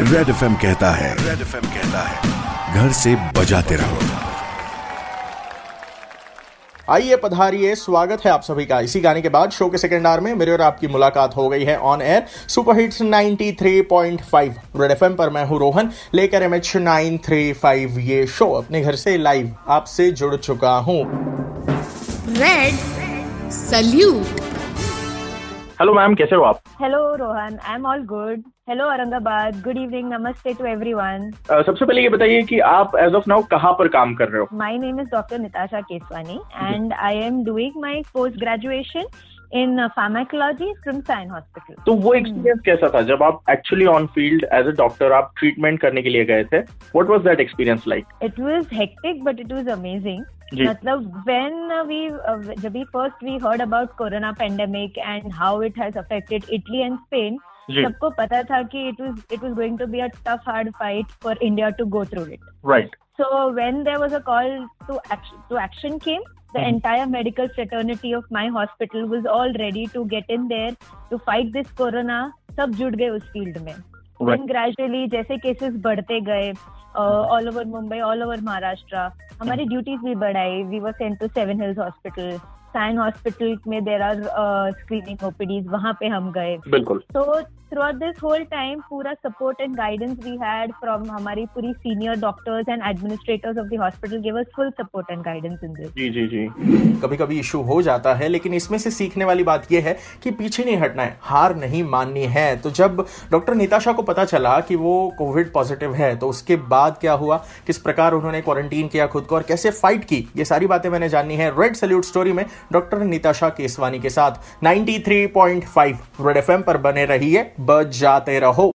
Red F कहता है red F कहता है घर से बजाते रहो। आइए पधारिए स्वागत है आप सभी का। इसी गाने के बाद शो के सेकेंड आर में मेरे और आपकी मुलाकात हो गई है on air super hits 93.5 red FM पर मैं हूँ रोहन लेकर M H nine three five ये शो अपने घर से लाइव आपसे जुड़ चुका हूँ। रेड सल्यूट हेलो मैम कैसे हो आप? Hello Rohan I am all good hello Aurangabad good evening नमस्ते टू एवरी वन सबसे पहले ये बताइए कि आप एज ऑफ़ नाउ कहाँ पर काम कर रहे हो? My name is doctor Nitasha Keswani and I am doing my post graduation in pharmacology from Sion hospital तो वो एक्सपीरियंस कैसा था जब आप actually on field as a doctor आप ट्रीटमेंट करने के लिए गए थे what was that experience like it was hectic but it was amazing. मतलब when uh, we uh, जब first we heard about corona pandemic and how it has affected Italy and Spain जी सबको पता था कि it was it was going to be a tough hard fight for India to go through it. Right So when there was a call to action, to action came, the Mhm. entire medical fraternity of my hospital was all ready to get in there to fight this corona. सब जुड़ गए उस field में and gradually जैसे cases बढ़ते गए all over Mumbai all over Maharashtra हमारी duties भी बढ़ाई we were sent to Seven Hills hospital Sion hospital में देर आर स्क्रीनिंग ओपीडीज वहाँ पे हम गए। बिल्कुल। तो throughout this whole time पूरा support and guidance we had from हमारी पूरी senior doctors and administrators of the hospital give us full support and guidance in this जी जी जी। कभी कभी इशू हो जाता है लेकिन इसमें से सीखने वाली बात यह है कि पीछे नहीं हटना है हार नहीं माननी है। तो जब डॉक्टर निताशा को पता चला कि वो कोविड पॉजिटिव है तो उसके बाद क्या हुआ? किस प्रकार उन्होंने क्वारंटीन किया खुद को और कैसे फाइट की? ये सारी बातें मैंने जाननी है। रेड सल्यूट स्टोरी में डॉक्टर निताशा केसवानी के साथ 93.5 रेड एफएम पर बने रहिए। बजाते रहो।